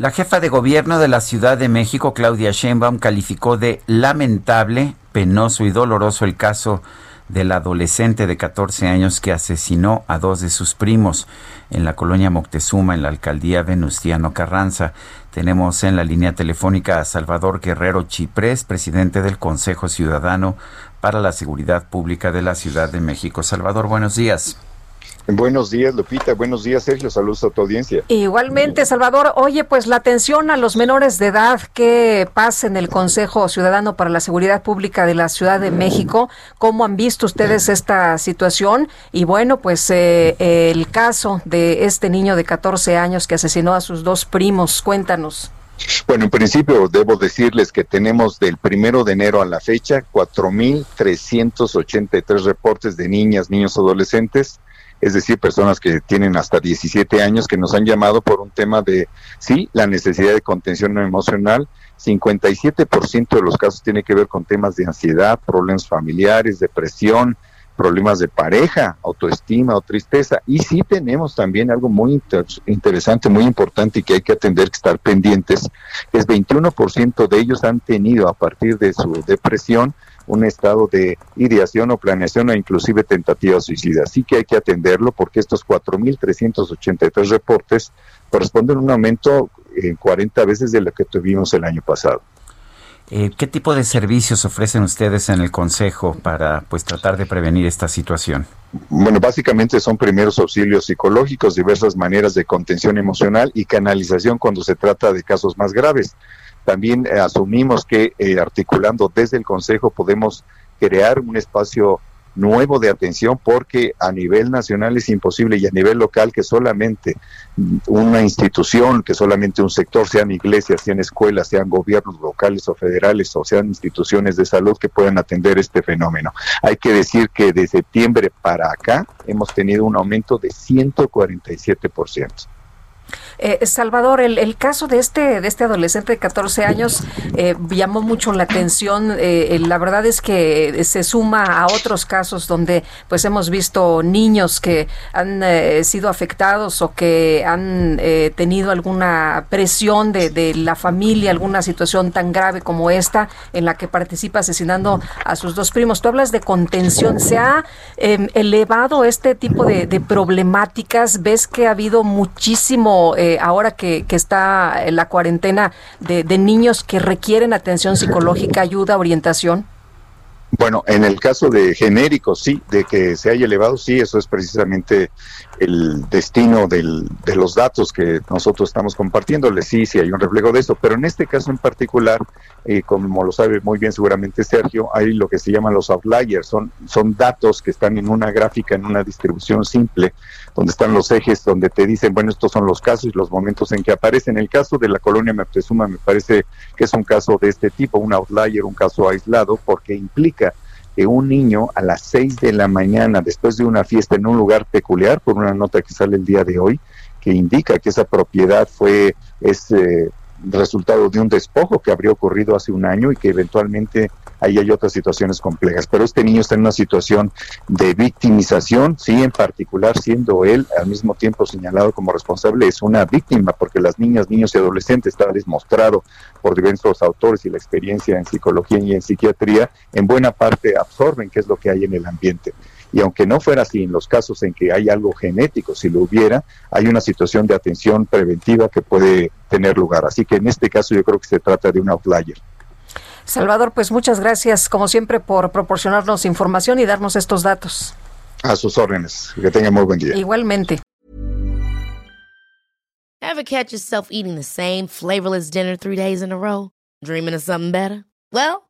La jefa de gobierno de la Ciudad de México, Claudia Sheinbaum, calificó de lamentable, penoso y doloroso el caso del adolescente de 14 años que asesinó a dos de sus primos en la colonia Moctezuma, en la alcaldía Venustiano Carranza. Tenemos en la línea telefónica a Salvador Guerrero Chiprés, presidente del Consejo Ciudadano para la Seguridad Pública de la Ciudad de México. Salvador, buenos días. Buenos días, Lupita. Buenos días, Sergio. Saludos a tu audiencia. Igualmente, Salvador. Oye, pues la atención a los menores de edad que pasa en el Consejo Ciudadano para la Seguridad Pública de la Ciudad de México. ¿Cómo han visto ustedes esta situación? Y bueno, pues eh, el caso de este niño de 14 años que asesinó a sus dos primos. Cuéntanos. Bueno, en principio debo decirles que tenemos del primero de enero a la fecha 4.383 reportes de niñas, niños, adolescentes es decir, personas que tienen hasta 17 años que nos han llamado por un tema de, sí, la necesidad de contención emocional. 57% de los casos tiene que ver con temas de ansiedad, problemas familiares, depresión, problemas de pareja, autoestima o tristeza. Y sí tenemos también algo muy interesante, muy importante y que hay que atender, que estar pendientes, es 21% de ellos han tenido a partir de su depresión un estado de ideación o planeación o inclusive tentativa suicida. Así que hay que atenderlo porque estos 4.383 reportes corresponden a un aumento en 40 veces de lo que tuvimos el año pasado. Eh, ¿Qué tipo de servicios ofrecen ustedes en el Consejo para pues tratar de prevenir esta situación? Bueno, básicamente son primeros auxilios psicológicos, diversas maneras de contención emocional y canalización cuando se trata de casos más graves. También eh, asumimos que eh, articulando desde el Consejo podemos crear un espacio nuevo de atención porque a nivel nacional es imposible y a nivel local que solamente una institución, que solamente un sector, sean iglesias, sean escuelas, sean gobiernos locales o federales o sean instituciones de salud que puedan atender este fenómeno. Hay que decir que de septiembre para acá hemos tenido un aumento de 147%. Eh, Salvador, el, caso de este, de este adolescente de 14 años eh, llamó mucho la atención. Eh, la verdad es que se suma a otros casos donde pues hemos visto niños que han sido afectados o que han tenido alguna presión de, la familia, alguna situación tan grave como esta en la que participa asesinando a sus dos primos. Tú hablas de contención. ¿Se ha em, elevado este tipo de, problemáticas? ¿Ves que ha habido muchísimo eh, ahora que, está la cuarentena de, de niños que requieren atención psicológica, ayuda, orientación? Bueno, en el caso de genéricos, sí, de que se haya elevado, sí, eso es precisamente el destino del, de los datos que nosotros estamos compartiéndoles, sí, sí hay un reflejo de eso, pero en este caso en particular, eh, como lo sabe muy bien seguramente Sergio, hay lo que se llaman los outliers, son, son datos que están en una gráfica, en una distribución simple, donde están los ejes, donde te dicen, bueno, estos son los casos y los momentos en que aparecen. El caso de la colonia me presuma, me parece que es un caso de este tipo, un outlier, un caso aislado, porque implica que un niño a las 6 de la mañana, después de una fiesta en un lugar peculiar, por una nota que sale el día de hoy, que indica que esa propiedad fue es eh, resultado de un despojo que habría ocurrido hace un año y que eventualmente ahí hay otras situaciones complejas. Pero este niño está en una situación de victimización, sí, en particular siendo él al mismo tiempo señalado como responsable, es una víctima, porque las niñas, niños y adolescentes, está demostrado por diversos autores y la experiencia en psicología y en psiquiatría, en buena parte absorben qué es lo que hay en el ambiente. Y aunque no fuera así, en los casos en que hay algo genético, si lo hubiera, hay una situación de atención preventiva que puede tener lugar. Así que en este caso yo creo que se trata de un outlier. Salvador, pues muchas gracias, como siempre, por proporcionarnos información y darnos estos datos. A sus órdenes. Que tenga muy buen día. Igualmente. Ever catch yourself eating the same flavorless dinner three days in a row? Dreaming of something better? Well,